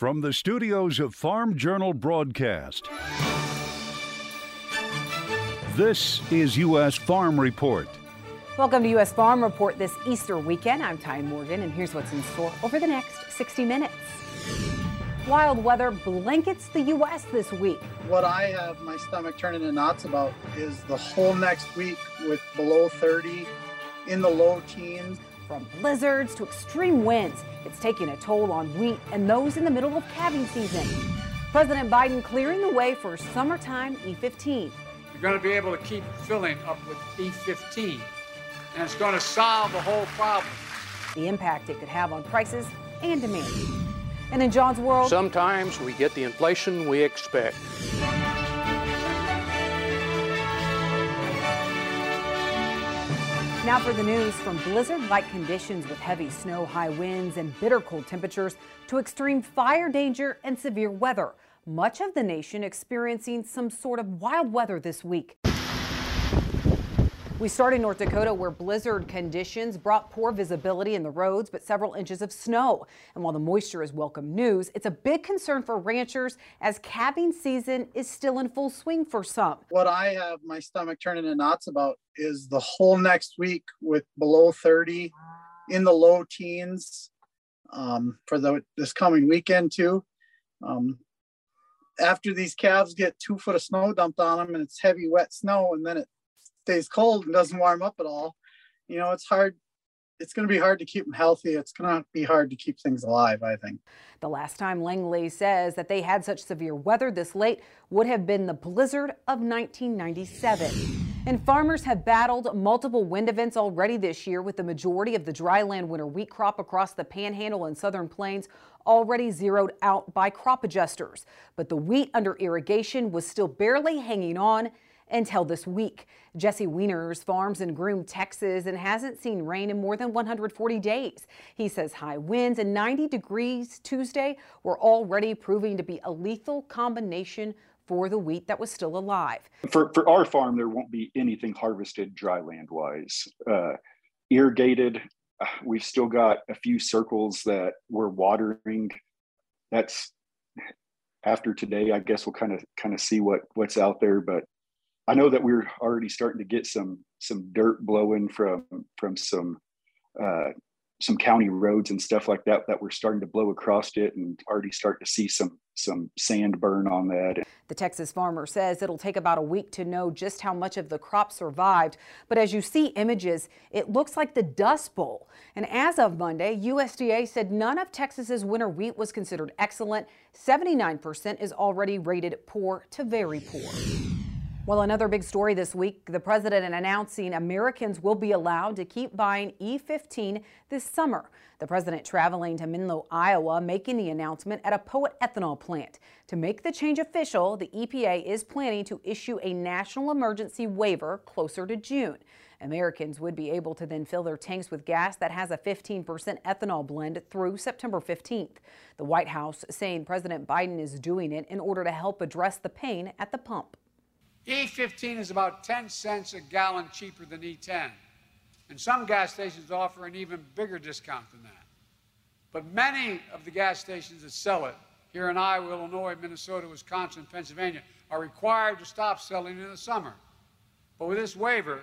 From the studios of Farm Journal Broadcast, this is U.S. Farm Report. Welcome to U.S. Farm Report this Easter weekend. I'm Tyne Morgan, and here's what's in store over the next 60 minutes. Wild weather blankets the U.S. this week. What I have my stomach turning in knots about is the whole next week with below 30 in the low teens. From blizzards to extreme winds, it's taking a toll on wheat and those in the middle of calving season. President Biden clearing the way for summertime E15. You're going to be able to keep filling up with E15, and it's going to solve the whole problem. The impact it could have on prices and demand. And in John's world, sometimes we get the inflation we expect. Now for the news from blizzard like conditions with heavy snow, high winds, and bitter cold temperatures to extreme fire danger and severe weather. Much of the nation experiencing some sort of wild weather this week. We start in North Dakota where blizzard conditions brought poor visibility in the roads, but several inches of snow. And while the moisture is welcome news, it's a big concern for ranchers as calving season is still in full swing for some. What I have my stomach turning in knots about is the whole next week with below 30 in the low teens um, for the, this coming weekend too. Um, after these calves get two foot of snow dumped on them and it's heavy wet snow and then it stays cold and doesn't warm up at all, you know, it's hard. It's going to be hard to keep them healthy. It's going to be hard to keep things alive, I think. The last time Langley says that they had such severe weather this late would have been the blizzard of 1997. And farmers have battled multiple wind events already this year, with the majority of the dryland winter wheat crop across the panhandle and southern plains already zeroed out by crop adjusters. But the wheat under irrigation was still barely hanging on until this week. Jesse Wieners farms in Groom, Texas, and hasn't seen rain in more than 140 days. He says high winds and 90 degrees Tuesday were already proving to be a lethal combination for the wheat that was still alive. For, for our farm, there won't be anything harvested dry land wise. Uh, irrigated, uh, we've still got a few circles that we're watering. That's after today. I guess we'll kind of kind of see what what's out there, but I know that we're already starting to get some some dirt blowing from from some uh, some county roads and stuff like that that we're starting to blow across it and already start to see some some sand burn on that. The Texas farmer says it'll take about a week to know just how much of the crop survived. But as you see images, it looks like the Dust Bowl. And as of Monday, USDA said none of Texas's winter wheat was considered excellent. 79% is already rated poor to very poor. Well, another big story this week the president announcing Americans will be allowed to keep buying E15 this summer. The president traveling to Menlo, Iowa, making the announcement at a Poet ethanol plant. To make the change official, the EPA is planning to issue a national emergency waiver closer to June. Americans would be able to then fill their tanks with gas that has a 15% ethanol blend through September 15th. The White House saying President Biden is doing it in order to help address the pain at the pump. E15 is about 10 cents a gallon cheaper than E10. And some gas stations offer an even bigger discount than that. But many of the gas stations that sell it here in Iowa, Illinois, Minnesota, Wisconsin, Pennsylvania are required to stop selling in the summer. But with this waiver,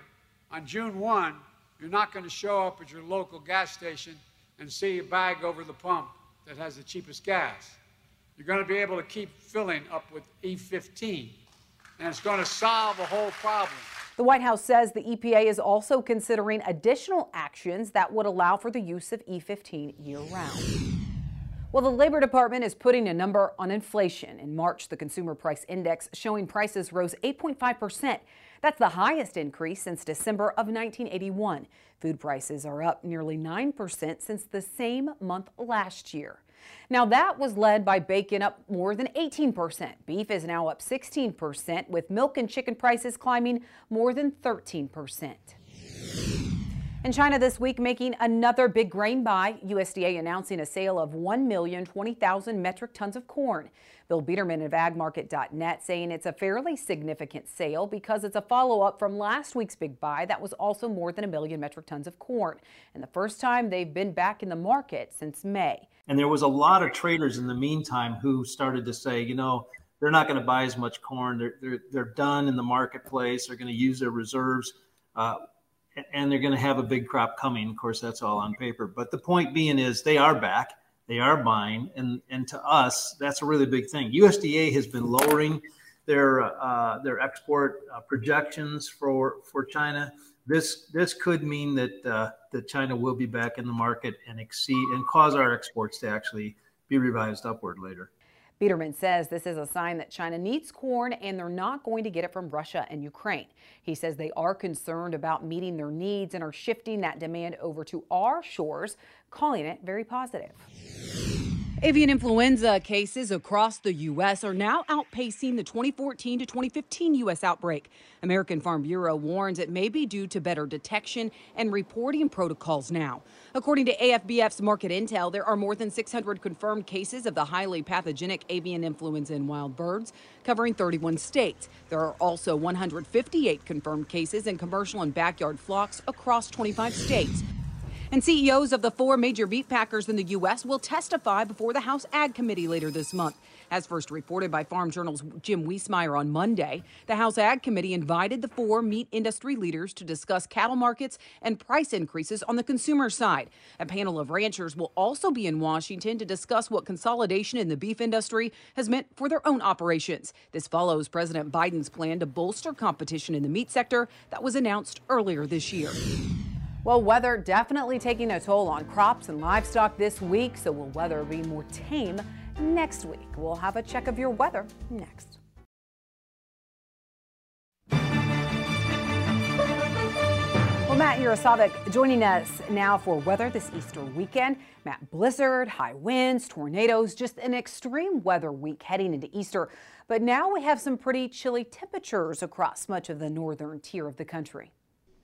on June 1, you're not going to show up at your local gas station and see a bag over the pump that has the cheapest gas. You're going to be able to keep filling up with E15 and it's going to solve a whole problem. The White House says the EPA is also considering additional actions that would allow for the use of E15 year round. Well, the Labor Department is putting a number on inflation. In March, the Consumer Price Index showing prices rose 8.5%. That's the highest increase since December of 1981. Food prices are up nearly 9% since the same month last year. Now that was led by bacon up more than 18%. Beef is now up 16% with milk and chicken prices climbing more than 13%. In China this week, making another big grain buy, USDA announcing a sale of 1,020,000 metric tons of corn. Bill Biedermann of agmarket.net saying it's a fairly significant sale because it's a follow up from last week's big buy that was also more than a million metric tons of corn, and the first time they've been back in the market since May. And there was a lot of traders in the meantime who started to say, you know, they're not going to buy as much corn. They're, they're, they're done in the marketplace. They're going to use their reserves. Uh, and they're going to have a big crop coming. Of course, that's all on paper. But the point being is they are back. They are buying. And, and to us, that's a really big thing. USDA has been lowering their, uh, their export uh, projections for, for China this this could mean that uh, that China will be back in the market and exceed and cause our exports to actually be revised upward later. Biedermann says this is a sign that China needs corn and they're not going to get it from Russia and Ukraine. He says they are concerned about meeting their needs and are shifting that demand over to our shores, calling it very positive. Avian influenza cases across the U.S. are now outpacing the 2014 to 2015 U.S. outbreak. American Farm Bureau warns it may be due to better detection and reporting protocols now. According to AFBF's market intel, there are more than 600 confirmed cases of the highly pathogenic avian influenza in wild birds, covering 31 states. There are also 158 confirmed cases in commercial and backyard flocks across 25 states. And CEOs of the four major beef packers in the U.S. will testify before the House Ag Committee later this month. As first reported by Farm Journal's Jim Wiesemeyer on Monday, the House Ag Committee invited the four meat industry leaders to discuss cattle markets and price increases on the consumer side. A panel of ranchers will also be in Washington to discuss what consolidation in the beef industry has meant for their own operations. This follows President Biden's plan to bolster competition in the meat sector that was announced earlier this year. Well, weather definitely taking a toll on crops and livestock this week, so will weather be more tame next week? We'll have a check of your weather next. Well, Matt Yurosavik joining us now for weather this Easter weekend. Matt, blizzard, high winds, tornadoes, just an extreme weather week heading into Easter. But now we have some pretty chilly temperatures across much of the northern tier of the country.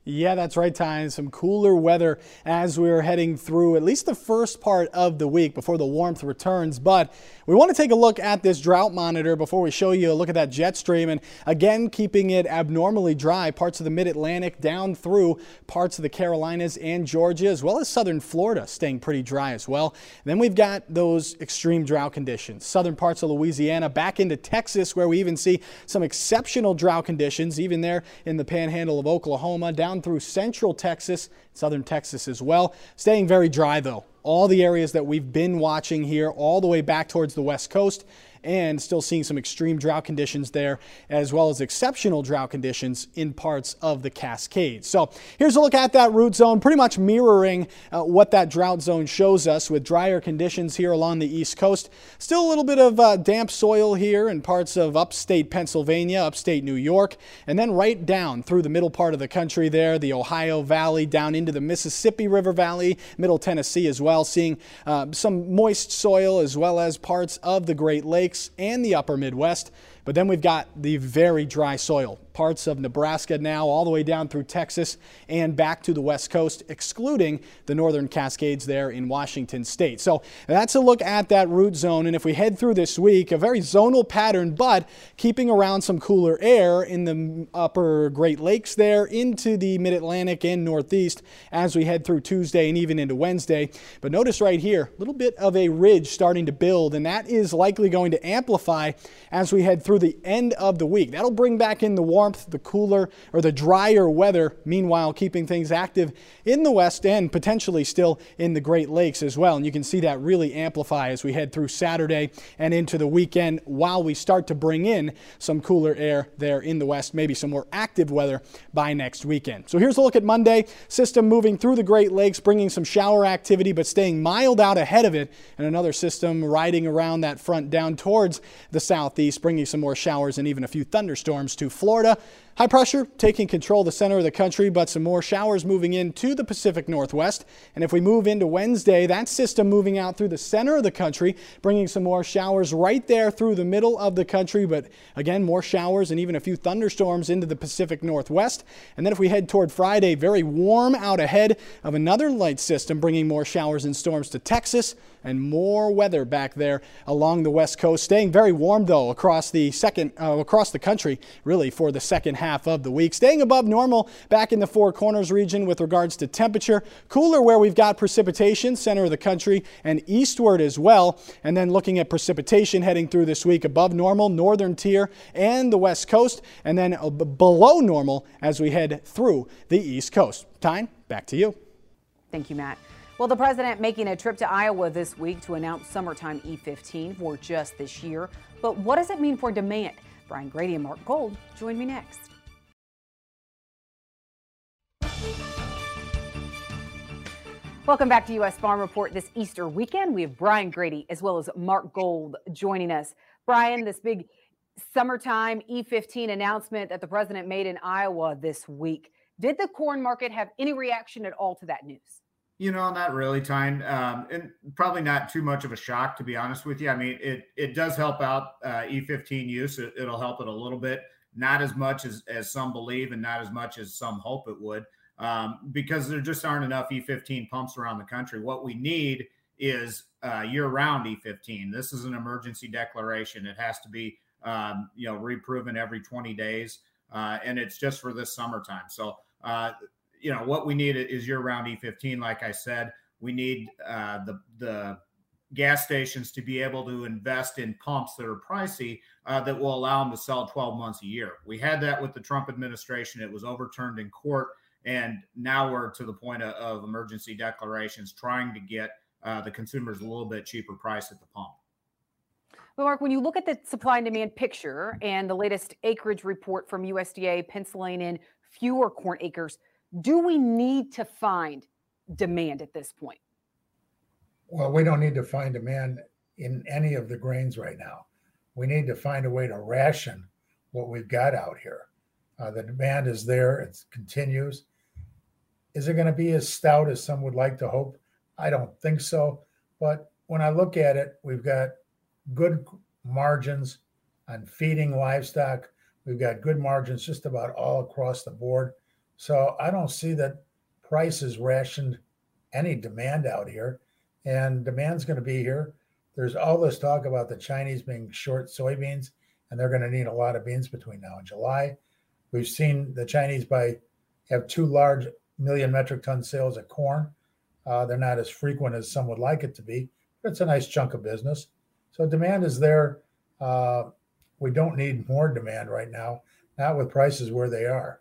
Yeah, that's right, Tyne. Some cooler weather as we're heading through at least the first part of the week before the warmth returns. But we want to take a look at this drought monitor before we show you a look at that jet stream. And again, keeping it abnormally dry, parts of the mid Atlantic down through parts of the Carolinas and Georgia, as well as southern Florida, staying pretty dry as well. And then we've got those extreme drought conditions. Southern parts of Louisiana back into Texas, where we even see some exceptional drought conditions, even there in the panhandle of Oklahoma, down down through central Texas, southern Texas as well. Staying very dry though. All the areas that we've been watching here, all the way back towards the west coast and still seeing some extreme drought conditions there, as well as exceptional drought conditions in parts of the Cascades. So here's a look at that root zone, pretty much mirroring uh, what that drought zone shows us with drier conditions here along the east coast. Still a little bit of uh, damp soil here in parts of upstate Pennsylvania, upstate New York, and then right down through the middle part of the country there, the Ohio Valley, down into the Mississippi River Valley, middle Tennessee as well, seeing uh, some moist soil as well as parts of the Great Lakes And the upper Midwest. But then we've got the very dry soil parts of Nebraska now, all the way down through Texas and back to the west coast, excluding the northern Cascades there in Washington state. So that's a look at that root zone. And if we head through this week, a very zonal pattern, but keeping around some cooler air in the upper Great Lakes there into the mid Atlantic and Northeast as we head through Tuesday and even into Wednesday. But notice right here, a little bit of a ridge starting to build, and that is likely going to amplify as we head through the end of the week. That'll bring back in the warmth, the cooler or the drier weather, meanwhile keeping things active in the west and potentially still in the Great Lakes as well. And you can see that really amplify as we head through Saturday and into the weekend while we start to bring in some cooler air there in the west, maybe some more active weather by next weekend. So here's a look at Monday. System moving through the Great Lakes, bringing some shower activity, but staying mild out ahead of it. And another system riding around that front down towards the southeast, bringing some more showers and even a few thunderstorms to Florida High pressure taking control of the center of the country, but some more showers moving into the Pacific Northwest. And if we move into Wednesday, that system moving out through the center of the country, bringing some more showers right there through the middle of the country. But again, more showers and even a few thunderstorms into the Pacific Northwest. And then if we head toward Friday, very warm out ahead of another light system, bringing more showers and storms to Texas and more weather back there along the west coast. Staying very warm though across the second uh, across the country, really for the second half of the week. Staying above normal back in the Four Corners region with regards to temperature. Cooler where we've got precipitation, center of the country, and eastward as well. And then looking at precipitation heading through this week above normal, northern tier and the west coast, and then below normal as we head through the east coast. Tyne, back to you. Thank you, Matt. Well, the president making a trip to Iowa this week to announce summertime E15 for just this year. But what does it mean for demand? Brian Grete and Mark Gold join me next. Welcome back to U.S. Farm Report this Easter weekend. We have Brian Grete as well as Mark Gold joining us. Brian, this big summertime E15 announcement that the president made in Iowa this week. Did the corn market have any reaction at all to that news? You know, not really, Tyne, um, and probably not too much of a shock, to be honest with you. I mean, it it does help out uh, E15 use. It, will help it a little bit, not as much as as some believe, and not as much as some hope it would, um, because there just aren't enough E15 pumps around the country. What we need is uh, year-round E15. This is an emergency declaration. It has to be, um, you know, reproven every 20 days, uh, and it's just for this summertime. So uh, you know what we need is year-round E15. Like I said, we need uh, the the gas stations to be able to invest in pumps that are pricey uh, that will allow them to sell 12 months a year. We had that with the Trump administration. It was overturned in court, and now we're to the point of, of emergency declarations, trying to get uh, the consumers a little bit cheaper price at the pump. Well, Mark, when you look at the supply and demand picture and the latest acreage report from USDA penciling in fewer corn acres, do we need to find demand at this point? Well, we don't need to find demand in any of the grains right now. We need to find a way to ration what we've got out here. Uh, the demand is there, it continues. Is it going to be as stout as some would like to hope? I don't think so. But when I look at it, we've got good margins on feeding livestock. We've got good margins just about all across the board. So I don't see that prices rationed any demand out here, and demand's going to be here. There's all this talk about the Chinese being short soybeans, and they're going to need a lot of beans between now and July. We've seen the Chinese buy have two large million metric ton sales of corn. Uh, they're not as frequent as some would like it to be, but it's a nice chunk of business. So demand is there. Uh, we don't need more demand right now, not with prices where they are.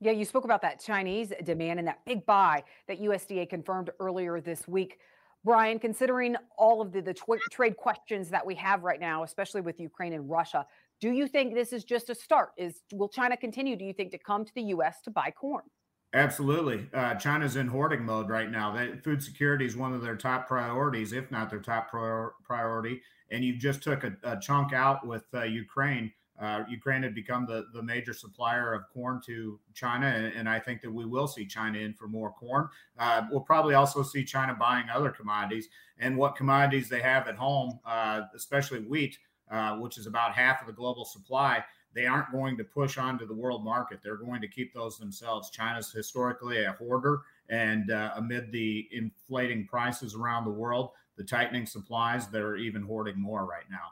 Yeah, you spoke about that Chinese demand and that big buy that USDA confirmed earlier this week. Brian, considering all of the, the trade questions that we have right now, especially with Ukraine and Russia, do you think this is just a start? Is will China continue? Do you think to come to the U.S. to buy corn? Absolutely. Uh, China's in hoarding mode right now. They, food security is one of their top priorities, if not their top prior, priority. And you just took a, a chunk out with uh, Ukraine. Uh, Ukraine had become the, the major supplier of corn to China, and, and, I think that we will see China in for more corn. Uh, we'll probably also see China buying other commodities, and what commodities they have at home, uh, especially wheat, uh, which is about half of the global supply. They aren't going to push onto the world market. They're going to keep those themselves. China's historically a hoarder, and uh, amid the inflating prices around the world, the tightening supplies, they're even hoarding more right now.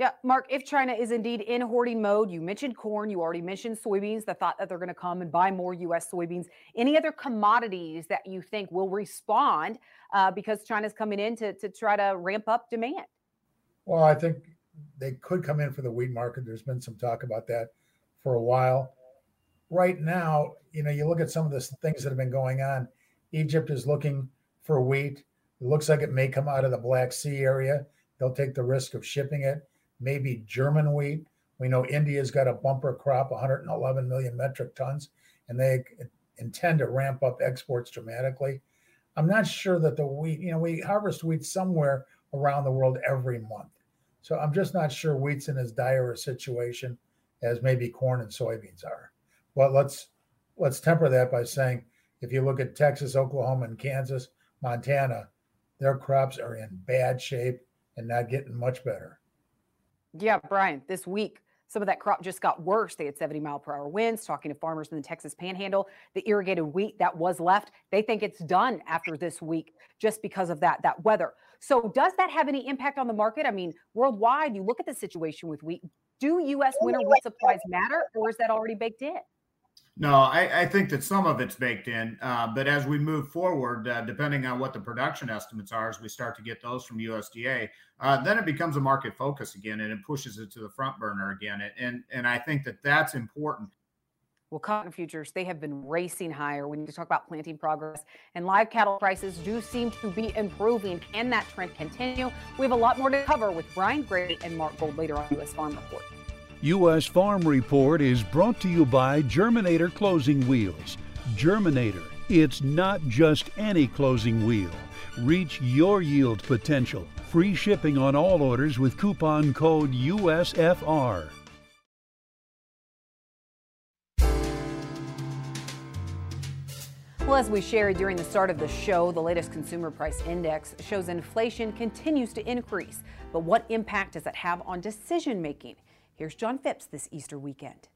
Yeah, Mark, if China is indeed in hoarding mode, you mentioned corn, you already mentioned soybeans, the thought that they're going to come and buy more U.S. soybeans. Any other commodities that you think will respond uh, because China's coming in to, to try to ramp up demand? Well, I think they could come in for the wheat market. There's been some talk about that for a while. Right now, you know, you look at some of the things that have been going on. Egypt is looking for wheat. It looks like it may come out of the Black Sea area. They'll take the risk of shipping it maybe German wheat. We know India's got a bumper crop, 111 million metric tons, and they intend to ramp up exports dramatically. I'm not sure that the wheat, you know, we harvest wheat somewhere around the world every month. So I'm just not sure wheat's in as dire a situation as maybe corn and soybeans are. But let's let's temper that by saying if you look at Texas, Oklahoma, and Kansas, Montana, their crops are in bad shape and not getting much better. Yeah, Brian, this week, some of that crop just got worse. They had 70 mile per hour winds, talking to farmers in the Texas panhandle. The irrigated wheat that was left, they think it's done after this week just because of that, that weather. So, does that have any impact on the market? I mean, worldwide, you look at the situation with wheat. Do U.S. winter wheat supplies matter, or is that already baked in? No, I, I, think that some of it's baked in, uh, but as we move forward, uh, depending on what the production estimates are, as we start to get those from USDA, uh, then it becomes a market focus again, and it pushes it to the front burner again. And and I think that that's important. Well, cotton futures, they have been racing higher. We need to talk about planting progress. And live cattle prices do seem to be improving. Can that trend continue? We have a lot more to cover with Brian Grete and Mark Gold later on U.S. Farm Report. U.S. Farm Report is brought to you by Germinator Closing Wheels. Germinator, it's not just any closing wheel. Reach your yield potential. Free shipping on all orders with coupon code USFR. Well, as we shared during the start of the show, the latest consumer price index shows inflation continues to increase. But what impact does it have on decision making? Here's John Phipps this Easter weekend.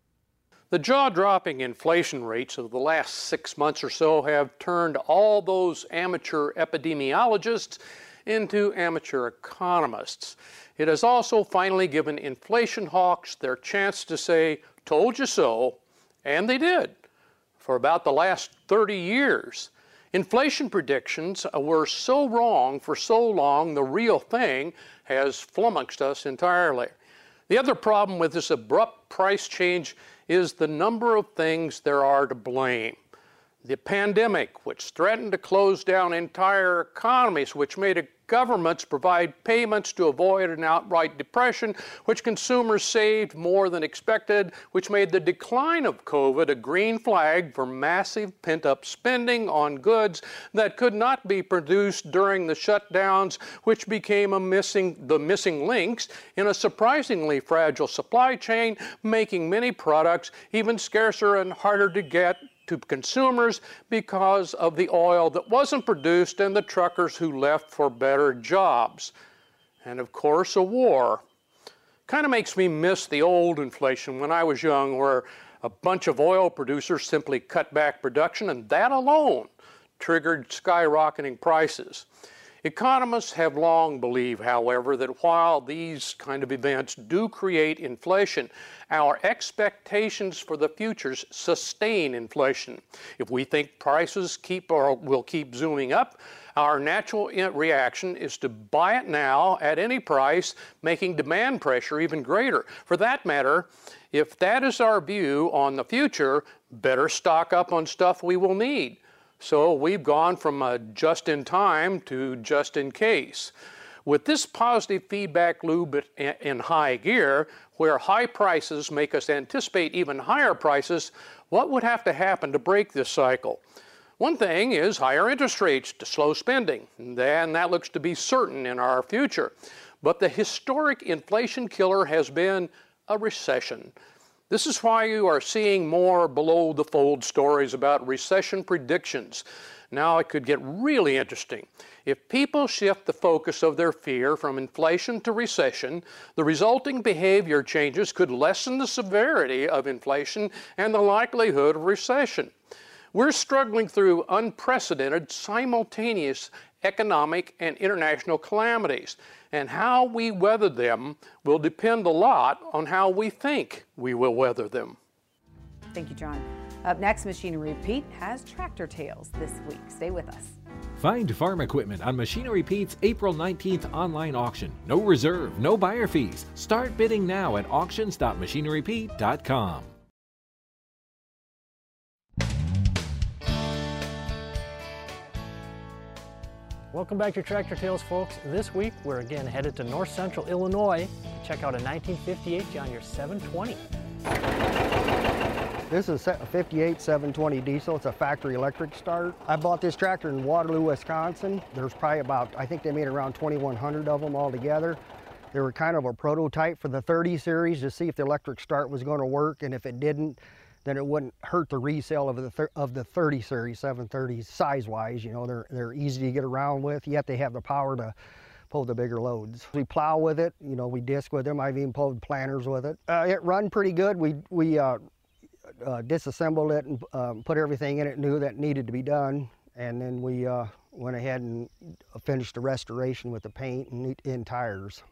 The jaw dropping inflation rates of the last six months or so have turned all those amateur epidemiologists into amateur economists. It has also finally given inflation hawks their chance to say, Told you so, and they did. For about the last 30 years, inflation predictions were so wrong for so long, the real thing has flummoxed us entirely. The other problem with this abrupt price change is the number of things there are to blame. The pandemic, which threatened to close down entire economies, which made it Governments provide payments to avoid an outright depression, which consumers saved more than expected, which made the decline of COVID a green flag for massive pent up spending on goods that could not be produced during the shutdowns, which became missing, the missing links in a surprisingly fragile supply chain, making many products even scarcer and harder to get to consumers because of the oil that wasn't produced and the truckers who left for better jobs. And of course, a war. Kind of makes me miss the old inflation when I was young, where a bunch of oil producers simply cut back production, and that alone triggered skyrocketing prices. Economists have long believed, however, that while these kind of events do create inflation, our expectations for the futures sustain inflation. If we think prices keep or will keep zooming up, our natural reaction is to buy it now at any price, making demand pressure even greater. For that matter, if that is our view on the future, better stock up on stuff we will need. So we've gone from a just in time to just in case. With this positive feedback loop in high gear, where high prices make us anticipate even higher prices, what would have to happen to break this cycle? One thing is higher interest rates to slow spending, and that looks to be certain in our future. But the historic inflation killer has been a recession. This is why you are seeing more below the fold stories about recession predictions. Now it could get really interesting. If people shift the focus of their fear from inflation to recession, the resulting behavior changes could lessen the severity of inflation and the likelihood of recession. We're struggling through unprecedented, simultaneous economic and international calamities and how we weather them will depend a lot on how we think we will weather them. Thank you, John. Up next, Machinery Pete has tractor tales this week. Stay with us. Find farm equipment on Machinery Pete's April 19th online auction. No reserve, no buyer fees. Start bidding now at auctions.machinerypete.com. Welcome back to Tractor Tales, folks. This week, we're again headed to north central Illinois to check out a 1958 John Deere 720. This is a 58 720 diesel. It's a factory electric start. I bought this tractor in Waterloo, Wisconsin. There's probably about, I think they made around 2,100 of them all together. They were kind of a prototype for the 30 series to see if the electric start was going to work, and if it didn't, then it wouldn't hurt the resale of the of the 30 series 730s size wise you know they're they're easy to get around with have to have the power to pull the bigger loads. We plow with it you know we disc with them i've even pulled planters with it. Uh, it run pretty good. We we uh, uh, disassembled it and um, put everything in it new that needed to be done. And then we uh, went ahead and finished the restoration with the paint and, and tires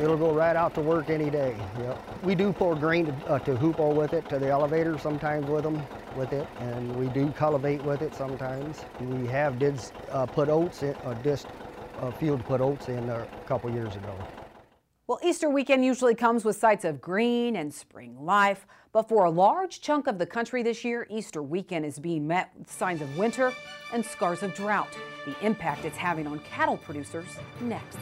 It'll go right out to work any day. Yep. We do pour grain to, uh, to with it, to the elevator sometimes with them, with it, and we do cultivate with it sometimes. We have did uh, put oats in, uh, just a field put oats in a couple years ago. Well, Easter weekend usually comes with sights of green and spring life, but for a large chunk of the country this year, Easter weekend is being met with signs of winter and scars of drought. The impact it's having on cattle producers next.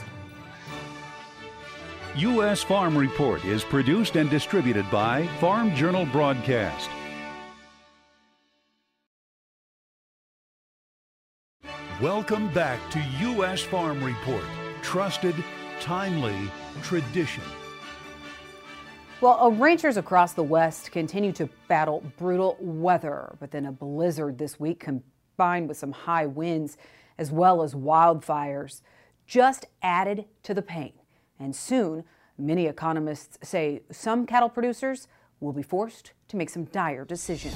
U.S. Farm Report is produced and distributed by Farm Journal Broadcast. Welcome back to U.S. Farm Report. Trusted, timely, tradition. Well, uh, ranchers across the West continue to battle brutal weather, but then a blizzard this week combined with some high winds as well as wildfires just added to the pain. And soon, many economists say some cattle producers will be forced to make some dire decisions.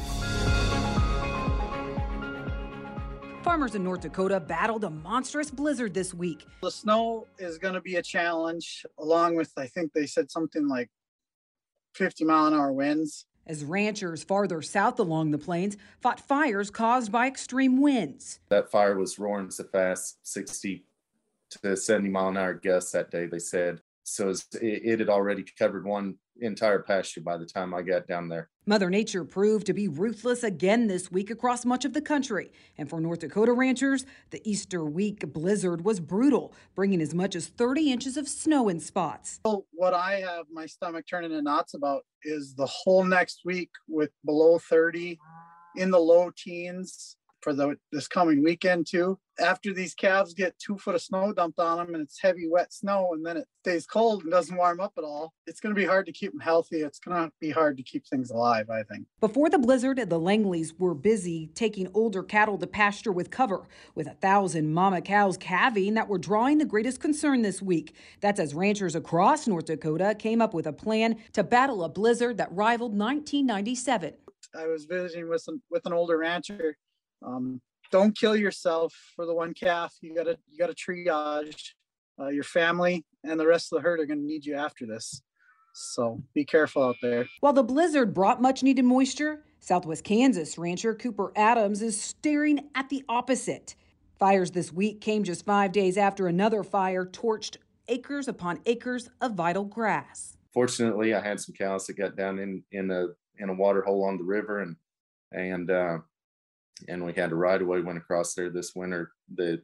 Farmers in North Dakota battled a monstrous blizzard this week. The snow is going to be a challenge, along with, I think they said something like 50 mile an hour winds. As ranchers farther south along the plains fought fires caused by extreme winds. That fire was roaring so fast, 60 to 70 mile an hour gusts that day, they said. So it, it had already covered one entire pasture by the time I got down there. Mother Nature proved to be ruthless again this week across much of the country. And for North Dakota ranchers, the Easter week blizzard was brutal, bringing as much as 30 inches of snow in spots. So what I have my stomach turning in knots about is the whole next week with below 30 in the low teens for the this coming weekend too. After these calves get two foot of snow dumped on them and it's heavy wet snow and then it stays cold and doesn't warm up at all, it's going to be hard to keep them healthy. It's going to be hard to keep things alive, I think. Before the blizzard, the Langleys were busy taking older cattle to pasture with cover, with a thousand mama cows calving that were drawing the greatest concern this week. That's as ranchers across North Dakota came up with a plan to battle a blizzard that rivaled 1997. I was visiting with some with an older rancher um, don't kill yourself for the one calf. You gotta you gotta triage. Uh, your family and the rest of the herd are going to need you after this. So be careful out there. While the blizzard brought much needed moisture, Southwest Kansas rancher Cooper Adams is staring at the opposite. Fires this week came just five days after another fire torched acres upon acres of vital grass. Fortunately, I had some cows that got down in in a in a water hole on the river, and and uh, and we had a right of way went across there this winter that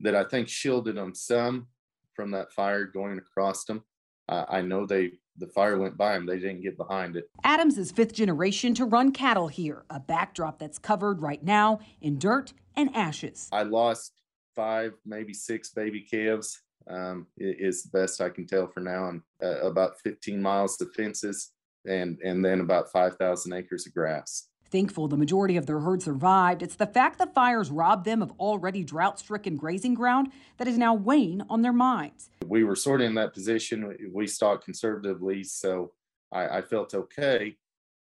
that I think shielded them some from that fire going across them. Uh, I know they the fire went by them; they didn't get behind it. Adams is fifth generation to run cattle here, a backdrop that's covered right now in dirt and ashes. I lost five, maybe six baby calves. Um, is the best I can tell for now, and uh, about 15 miles of fences, and and then about 5,000 acres of grass. Thankful the majority of their herd survived, it's the fact the fires robbed them of already drought stricken grazing ground that is now weighing on their minds. We were sort of in that position. We stocked conservatively, so I, I felt okay,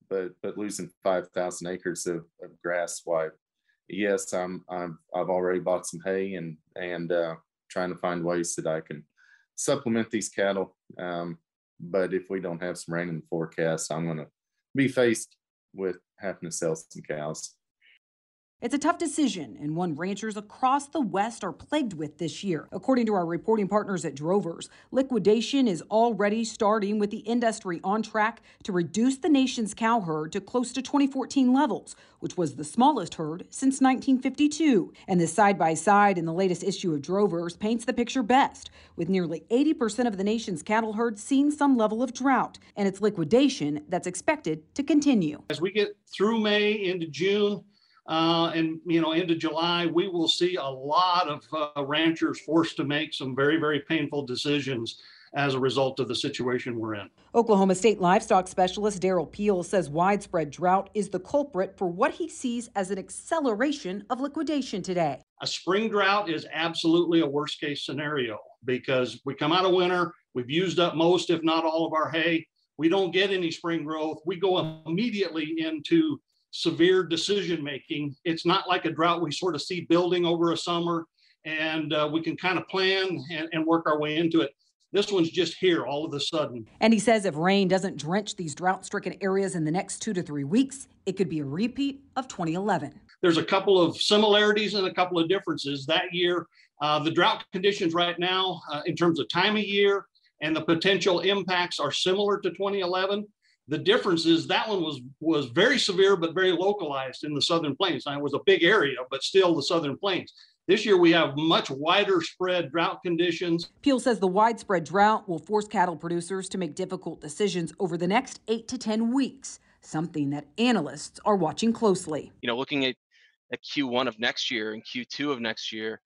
but but losing 5,000 acres of, of, grass, why? Yes, I'm, I'm I've already bought some hay and and uh, trying to find ways that I can supplement these cattle. Um, but if we don't have some rain in the forecast, I'm going to be faced with having to sell some cows. It's a tough decision and one ranchers across the West are plagued with this year. According to our reporting partners at Drovers, liquidation is already starting with the industry on track to reduce the nation's cow herd to close to 2014 levels, which was the smallest herd since 1952. And the side by side in the latest issue of Drovers paints the picture best, with nearly 80% of the nation's cattle herd seeing some level of drought, and its liquidation that's expected to continue. As we get through May into June, uh, and you know into July, we will see a lot of uh, ranchers forced to make some very very painful decisions as a result of the situation we're in. Oklahoma State livestock specialist Derrell Peel says widespread drought is the culprit for what he sees as an acceleration of liquidation today. A spring drought is absolutely a worst case scenario because we come out of winter, we've used up most, if not all, of our hay. We don't get any spring growth. We go immediately into severe decision making. It's not like a drought we sort of see building over a summer and uh, we can kind of plan and, and, work our way into it. This one's just here all of a sudden. And he says if rain doesn't drench these drought stricken areas in the next two to three weeks, it could be a repeat of 2011. There's a couple of similarities and a couple of differences. That year, uh, the drought conditions right now, uh, in terms of time of year and the potential impacts, are similar to 2011. The difference is that one was was very severe but very localized in the southern plains. Now, it was a big area, but still the southern plains. This year we have much wider spread drought conditions. Peel says the widespread drought will force cattle producers to make difficult decisions over the next 8 to 10 weeks, something that analysts are watching closely. You know, looking at at Q1 of next year and Q2 of next year,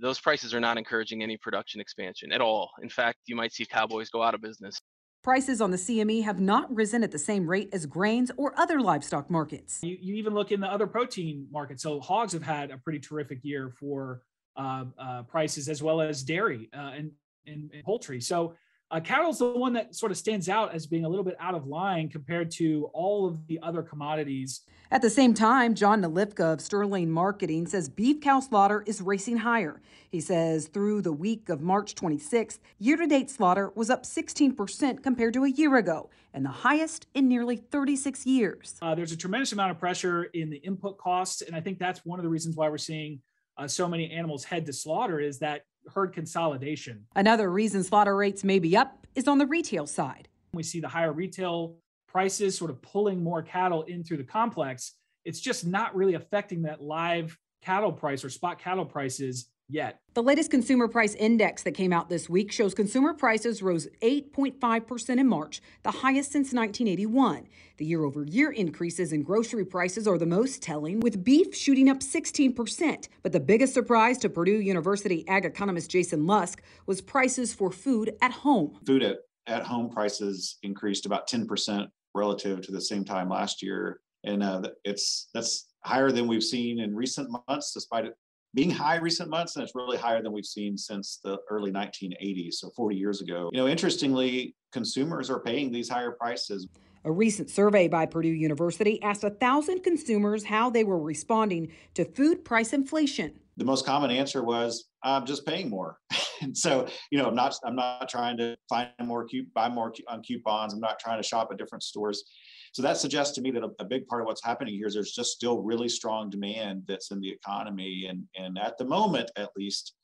those prices are not encouraging any production expansion at all. In fact, you might see cowboys go out of business. Prices on the CME have not risen at the same rate as grains or other livestock markets. You, you even look in the other protein markets. So hogs have had a pretty terrific year for uh, uh, prices as well as dairy uh, and, and, and, poultry. So uh, cattle's the one that sort of stands out as being a little bit out of line compared to all of the other commodities. At the same time, John Nalivka of Sterling Marketing says beef cow slaughter is racing higher. He says through the week of March 26th, year to date slaughter was up 16% compared to a year ago and the highest in nearly 36 years. Uh, there's a tremendous amount of pressure in the input costs, and I think that's one of the reasons why we're seeing uh, so many animals head to slaughter is that herd consolidation. Another reason slaughter rates may be up is on the retail side. We see the higher retail prices sort of pulling more cattle in through the complex. It's just not really affecting that live cattle price or spot cattle prices yet. The latest consumer price index that came out this week shows consumer prices rose 8.5% in March, the highest since 1981. The year over year increases in grocery prices are the most telling, with beef shooting up 16%. But the biggest surprise to Purdue University ag economist Jason Lusk was prices for food at home. Food at, at home prices increased about 10% relative to the same time last year. And uh, it's that's higher than we've seen in recent months, despite it being high recent months, and it's really higher than we've seen since the early 1980s, so 40 years ago. You know, interestingly, consumers are paying these higher prices. A recent survey by Purdue University asked a thousand consumers how they were responding to food price inflation. The most common answer was, "I'm just paying more." and so, you know, I'm not I'm not trying to find more buy more on coupons. I'm not trying to shop at different stores. So that suggests to me that a, a, big part of what's happening here is there's just still really strong demand that's in the economy, and and at the moment, at least,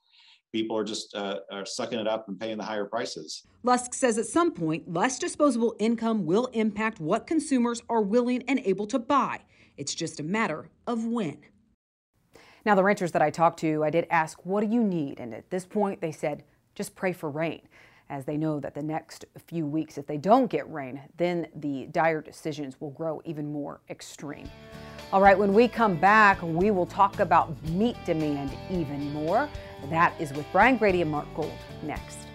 people are just uh, are sucking it up and paying the higher prices. Lusk says at some point, less disposable income will impact what consumers are willing and able to buy. It's just a matter of when. Now, the ranchers that I talked to, I did ask, what do you need? And at this point, they said, just pray for rain as they know that the next few weeks, if they don't get rain, then the dire decisions will grow even more extreme. All right, when we come back, we will talk about meat demand even more. That is with Brian Grete and Mark Gold next.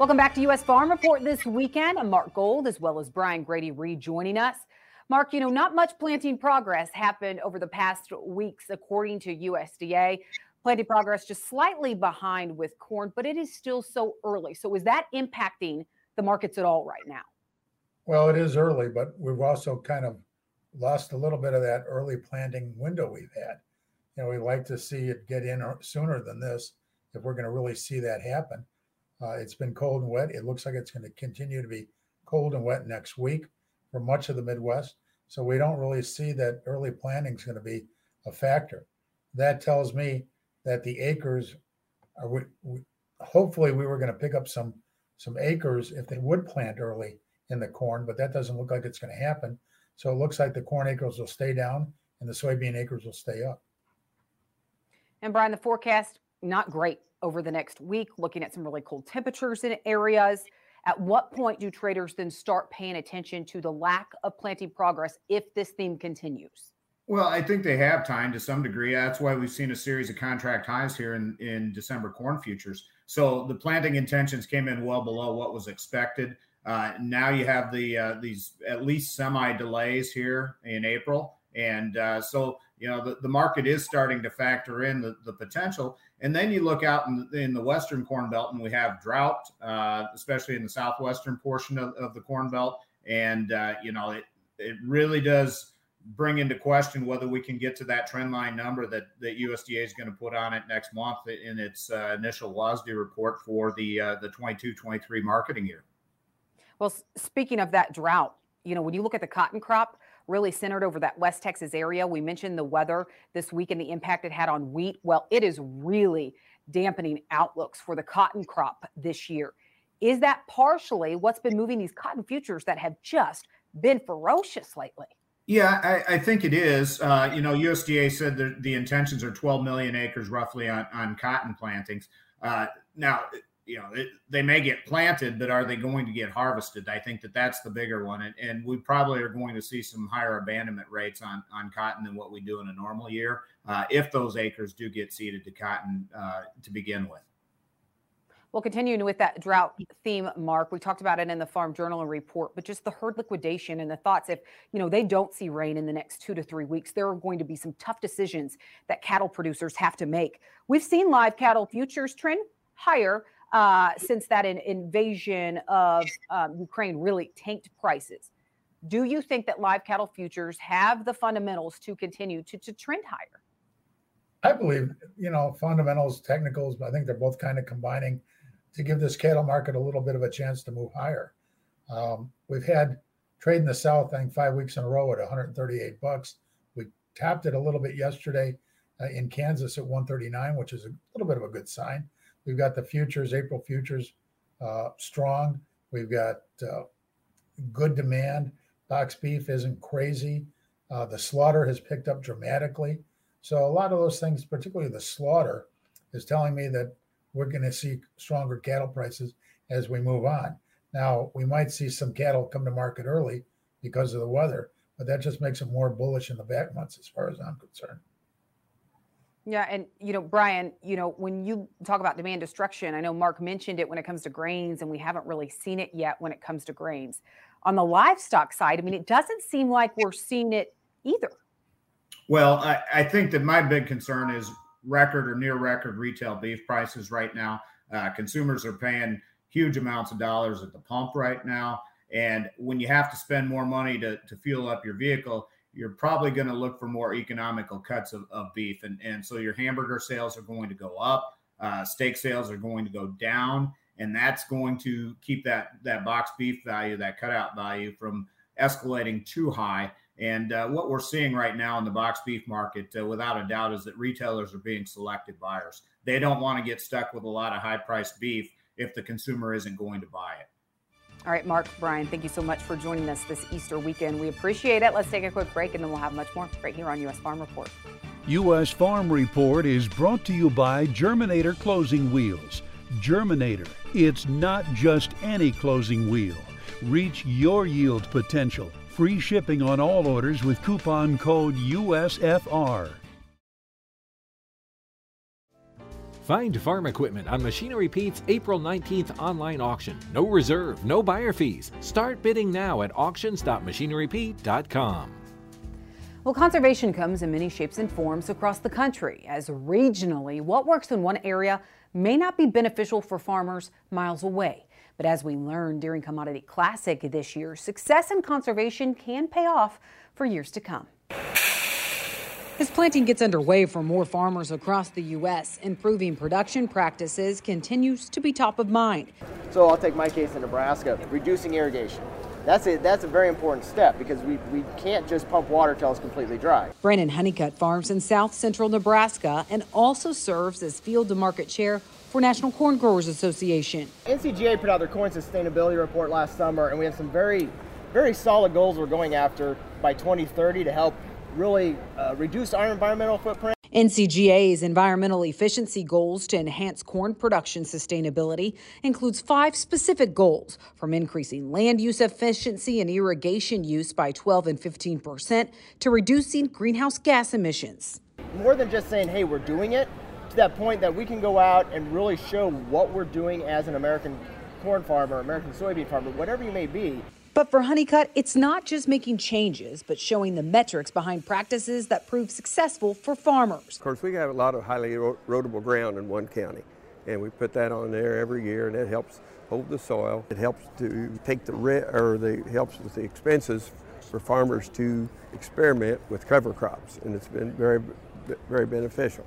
Welcome back to U.S. Farm Report this weekend. I'm Mark Gold as well as Brian Grete rejoining us. Mark, you know, not much planting progress happened over the past weeks, according to USDA. Planting progress just slightly behind with corn, but it is still so early. So is that impacting the markets at all right now? Well, it is early, but we've also kind of lost a little bit of that early planting window we've had. You know, we like to see it get in sooner than this if we're going to really see that happen. Uh, it's been cold and wet. It looks like it's going to continue to be cold and wet next week for much of the Midwest. So we don't really see that early planting is going to be a factor. That tells me that the acres are. We, we, hopefully, we were going to pick up some some acres if they would plant early in the corn, but that doesn't look like it's going to happen. So it looks like the corn acres will stay down and the soybean acres will stay up. And Brian, the forecast not great over the next week. Looking at some really cold temperatures in areas. At what point do traders then start paying attention to the lack of planting progress if this theme continues? Well, I think they have time to some degree. That's why we've seen a series of contract highs here in, in December corn futures. So the planting intentions came in well below what was expected. Uh, now you have the uh, these at least semi delays here in April, and uh, so you know the, the market is starting to factor in the, the potential and then you look out in the, in the western corn belt and we have drought uh, especially in the southwestern portion of, of the corn belt and uh, you know it, it really does bring into question whether we can get to that trend line number that, that USDA is going to put on it next month in its uh, initial WASDE report for the uh, the 22-23 marketing year. Well, speaking of that drought, you know, when you look at the cotton crop, really centered over that West Texas area, we mentioned the weather this week and the impact it had on wheat. Well, it is really dampening outlooks for the cotton crop this year. Is that partially what's been moving these cotton futures that have just been ferocious lately? Yeah, I, I think it is. Uh, you know, USDA said that the intentions are 12 million acres roughly on, on cotton plantings. Uh, now, you know, it, they may get planted, but are they going to get harvested? I think that that's the bigger one. And, and we probably are going to see some higher abandonment rates on, on cotton than what we do in a normal year uh, if those acres do get seeded to cotton uh, to begin with. Well, continuing with that drought theme, Mark, we talked about it in the Farm Journal report, but just the herd liquidation and the thoughts if, you know, they don't see rain in the next two to three weeks, there are going to be some tough decisions that cattle producers have to make. We've seen live cattle futures trend higher uh, since that in, invasion of um, Ukraine really tanked prices. Do you think that live cattle futures have the fundamentals to continue to, to trend higher? I believe, you know, fundamentals, technicals, but I think they're both kind of combining to give this cattle market a little bit of a chance to move higher. Um, we've had trade in the South, I think, five weeks in a row at 138 bucks. We tapped it a little bit yesterday uh, in Kansas at 139, which is a little bit of a good sign. We've got the futures, April futures, uh, strong. We've got uh, good demand. Box beef isn't crazy. Uh, the slaughter has picked up dramatically. So a lot of those things, particularly the slaughter, is telling me that we're going to see stronger cattle prices as we move on. Now, we might see some cattle come to market early because of the weather, but that just makes it more bullish in the back months as far as I'm concerned. Yeah, and you know, Brian, you know, when you talk about demand destruction, I know Mark mentioned it when it comes to grains, and we haven't really seen it yet when it comes to grains. On the livestock side, I mean, it doesn't seem like we're seeing it either. Well, I, I think that my big concern is record or near record retail beef prices right now. Uh, consumers are paying huge amounts of dollars at the pump right now. And when you have to spend more money to, to fuel up your vehicle, you're probably going to look for more economical cuts of, of beef. And, and so your hamburger sales are going to go up, uh, steak sales are going to go down. And that's going to keep that, that box beef value, that cutout value from escalating too high. And uh, what we're seeing right now in the box beef market, uh, without a doubt, is that retailers are being selected buyers. They don't want to get stuck with a lot of high priced beef if the consumer isn't going to buy it. All right, Mark, Brian, thank you so much for joining us this Easter weekend. We appreciate it. Let's take a quick break and then we'll have much more right here on U.S. Farm Report. U.S. Farm Report is brought to you by Germinator Closing Wheels. Germinator, it's not just any closing wheel. Reach your yield potential. Free shipping on all orders with coupon code USFR. Find farm equipment on Machinery Pete's April 19th online auction. No reserve, no buyer fees. Start bidding now at auctions.machinerypete.com. Well, conservation comes in many shapes and forms across the country, as regionally, what works in one area may not be beneficial for farmers miles away. But as we learned during Commodity Classic this year, success in conservation can pay off for years to come. As planting gets underway for more farmers across the U.S., improving production practices continues to be top of mind. So I'll take my case in Nebraska, reducing irrigation. That's a, that's a very important step because we, we can't just pump water till it's completely dry. Brandon Honeycutt farms in south central Nebraska and also serves as field to market chair for National Corn Growers Association. NCGA put out their corn sustainability report last summer, and we have some very, very solid goals we're going after by 2030 to help really uh, reduce our environmental footprint. NCGA's environmental efficiency goals to enhance corn production sustainability includes five specific goals from increasing land use efficiency and irrigation use by 12 and 15 percent to reducing greenhouse gas emissions. More than just saying, hey, we're doing it, to that point that we can go out and really show what we're doing as an American corn farmer, American soybean farmer, whatever you may be. But for Honeycutt, it's not just making changes, but showing the metrics behind practices that prove successful for farmers. Of course, we have a lot of highly erodible ground in one county, and we put that on there every year, and it helps hold the soil. It helps to take the rent or the helps with the expenses for farmers to experiment with cover crops, and it's been very, very beneficial.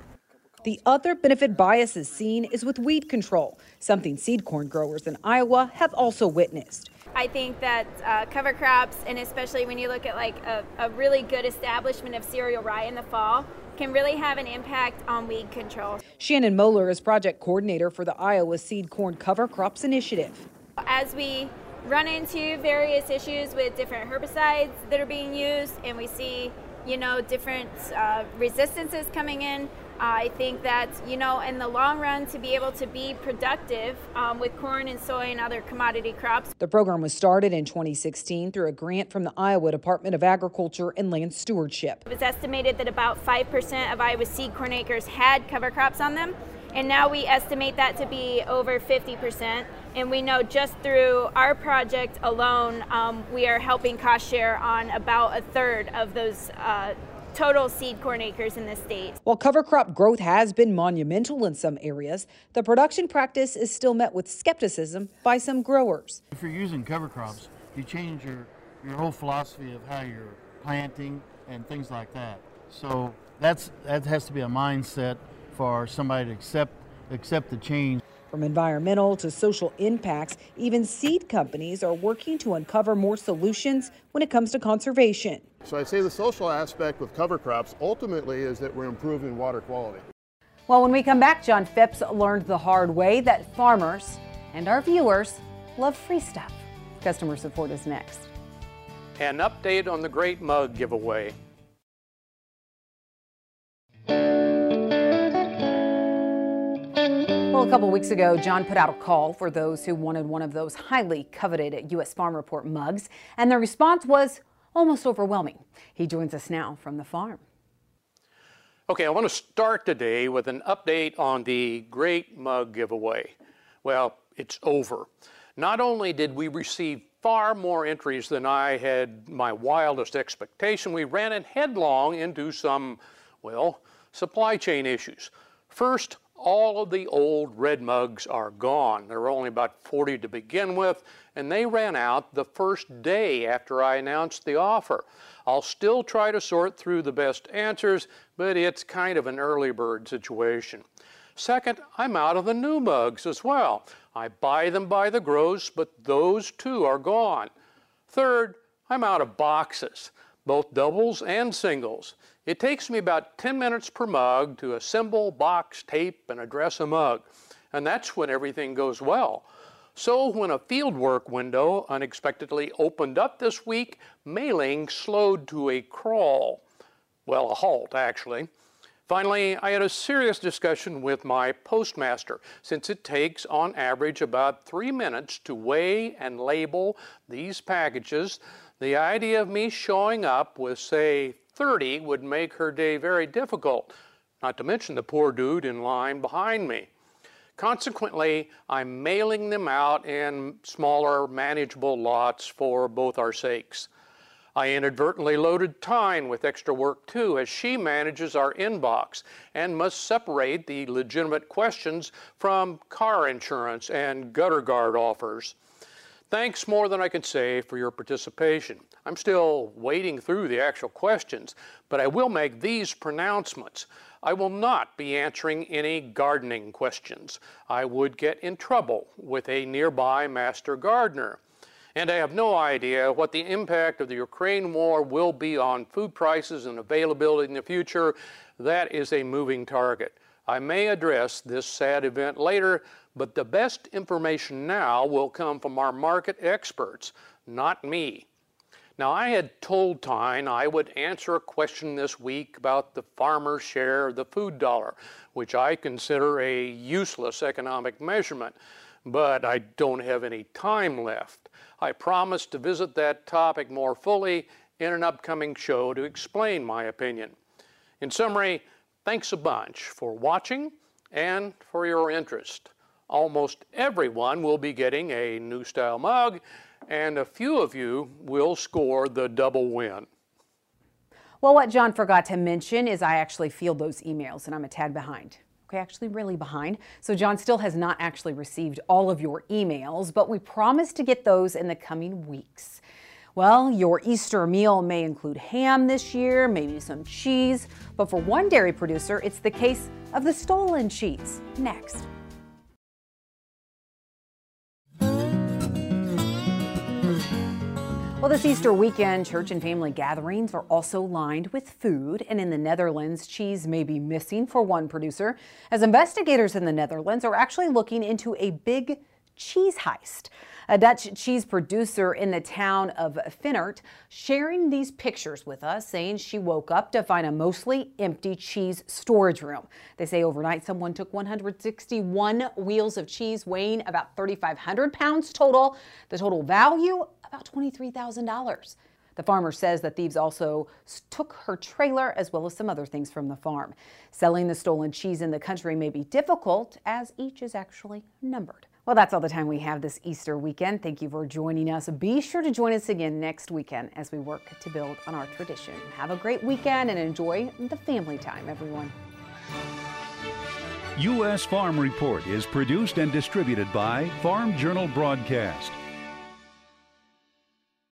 The other benefit bias is seen is with weed control, something seed corn growers in Iowa have also witnessed. I think that uh, cover crops, and especially when you look at like a, a really good establishment of cereal rye in the fall, can really have an impact on weed control. Shannon Moeller is project coordinator for the Iowa Seed Corn Cover Crops Initiative. As we run into various issues with different herbicides that are being used, and we see, you know, different uh, resistances coming in, I think that, you know, in the long run, to be able to be productive um, with corn and soy and other commodity crops. The program was started in 2016 through a grant from the Iowa Department of Agriculture and Land Stewardship. It was estimated that about 5% of Iowa seed corn acres had cover crops on them, and now we estimate that to be over 50%. And we know just through our project alone, um, we are helping cost share on about a third of those. Uh, total seed corn acres in the state. While cover crop growth has been monumental in some areas, the production practice is still met with skepticism by some growers. If you're using cover crops, you change your, your whole philosophy of how you're planting and things like that. So that's that has to be a mindset for somebody to accept accept the change. From environmental to social impacts, even seed companies are working to uncover more solutions when it comes to conservation. So I say the social aspect with cover crops ultimately is that we're improving water quality. Well, when we come back, John Phipps learned the hard way that farmers and our viewers love free stuff. Customer support is next. An update on the Great Mug giveaway. Well, a couple weeks ago, John put out a call for those who wanted one of those highly coveted U.S. Farm Report mugs, and the response was almost overwhelming. He joins us now from the farm. Okay, I want to start today with an update on the Great Mug giveaway. Well, it's over. Not only did we receive far more entries than I had my wildest expectation, we ran headlong into some, well, supply chain issues. First, all of the old red mugs are gone. There were only about 40 to begin with, and they ran out the first day after I announced the offer. I'll still try to sort through the best answers, but it's kind of an early bird situation. Second, I'm out of the new mugs as well. I buy them by the gross, but those too are gone. Third, I'm out of boxes, both doubles and singles. It takes me about 10 minutes per mug to assemble, box, tape, and address a mug. And that's when everything goes well. So when a fieldwork window unexpectedly opened up this week, mailing slowed to a crawl. Well, a halt, actually. Finally, I had a serious discussion with my postmaster, since it takes on average about three minutes to weigh and label these packages. The idea of me showing up with, say, 30 would make her day very difficult, not to mention the poor dude in line behind me. Consequently, I'm mailing them out in smaller, manageable lots for both our sakes. I inadvertently loaded Tyne with extra work too, as she manages our inbox and must separate the legitimate questions from car insurance and gutter guard offers. Thanks more than I can say for your participation. I'm still wading through the actual questions, but I will make these pronouncements. I will not be answering any gardening questions. I would get in trouble with a nearby master gardener. And I have no idea what the impact of the Ukraine war will be on food prices and availability in the future. That is a moving target. I may address this sad event later, but the best information now will come from our market experts, not me. Now, I had told Tyne I would answer a question this week about the farmer's share of the food dollar, which I consider a useless economic measurement, but I don't have any time left. I promised to visit that topic more fully in an upcoming show to explain my opinion. In summary, thanks a bunch for watching and for your interest almost everyone will be getting a new style mug, and a few of you will score the double win. Well, what John forgot to mention is I actually field those emails, and I'm a tad behind. Okay, actually, really behind. So, John still has not actually received all of your emails, but we promise to get those in the coming weeks. Well, your Easter meal may include ham this year, maybe some cheese, but for one dairy producer, it's the case of the stolen cheese. Next. Well, this Easter weekend, church and family gatherings are also lined with food. And in the Netherlands, cheese may be missing for one producer, as investigators in the Netherlands are actually looking into a big cheese heist. A Dutch cheese producer in the town of Finnert sharing these pictures with us, saying she woke up to find a mostly empty cheese storage room. They say overnight someone took 161 wheels of cheese weighing about 3,500 pounds total. The total value about $23,000. The farmer says that thieves also took her trailer as well as some other things from the farm. Selling the stolen cheese in the country may be difficult as each is actually numbered. Well, that's all the time we have this Easter weekend. Thank you for joining us. Be sure to join us again next weekend as we work to build on our tradition. Have a great weekend and enjoy the family time, everyone. U.S. Farm Report is produced and distributed by Farm Journal Broadcast.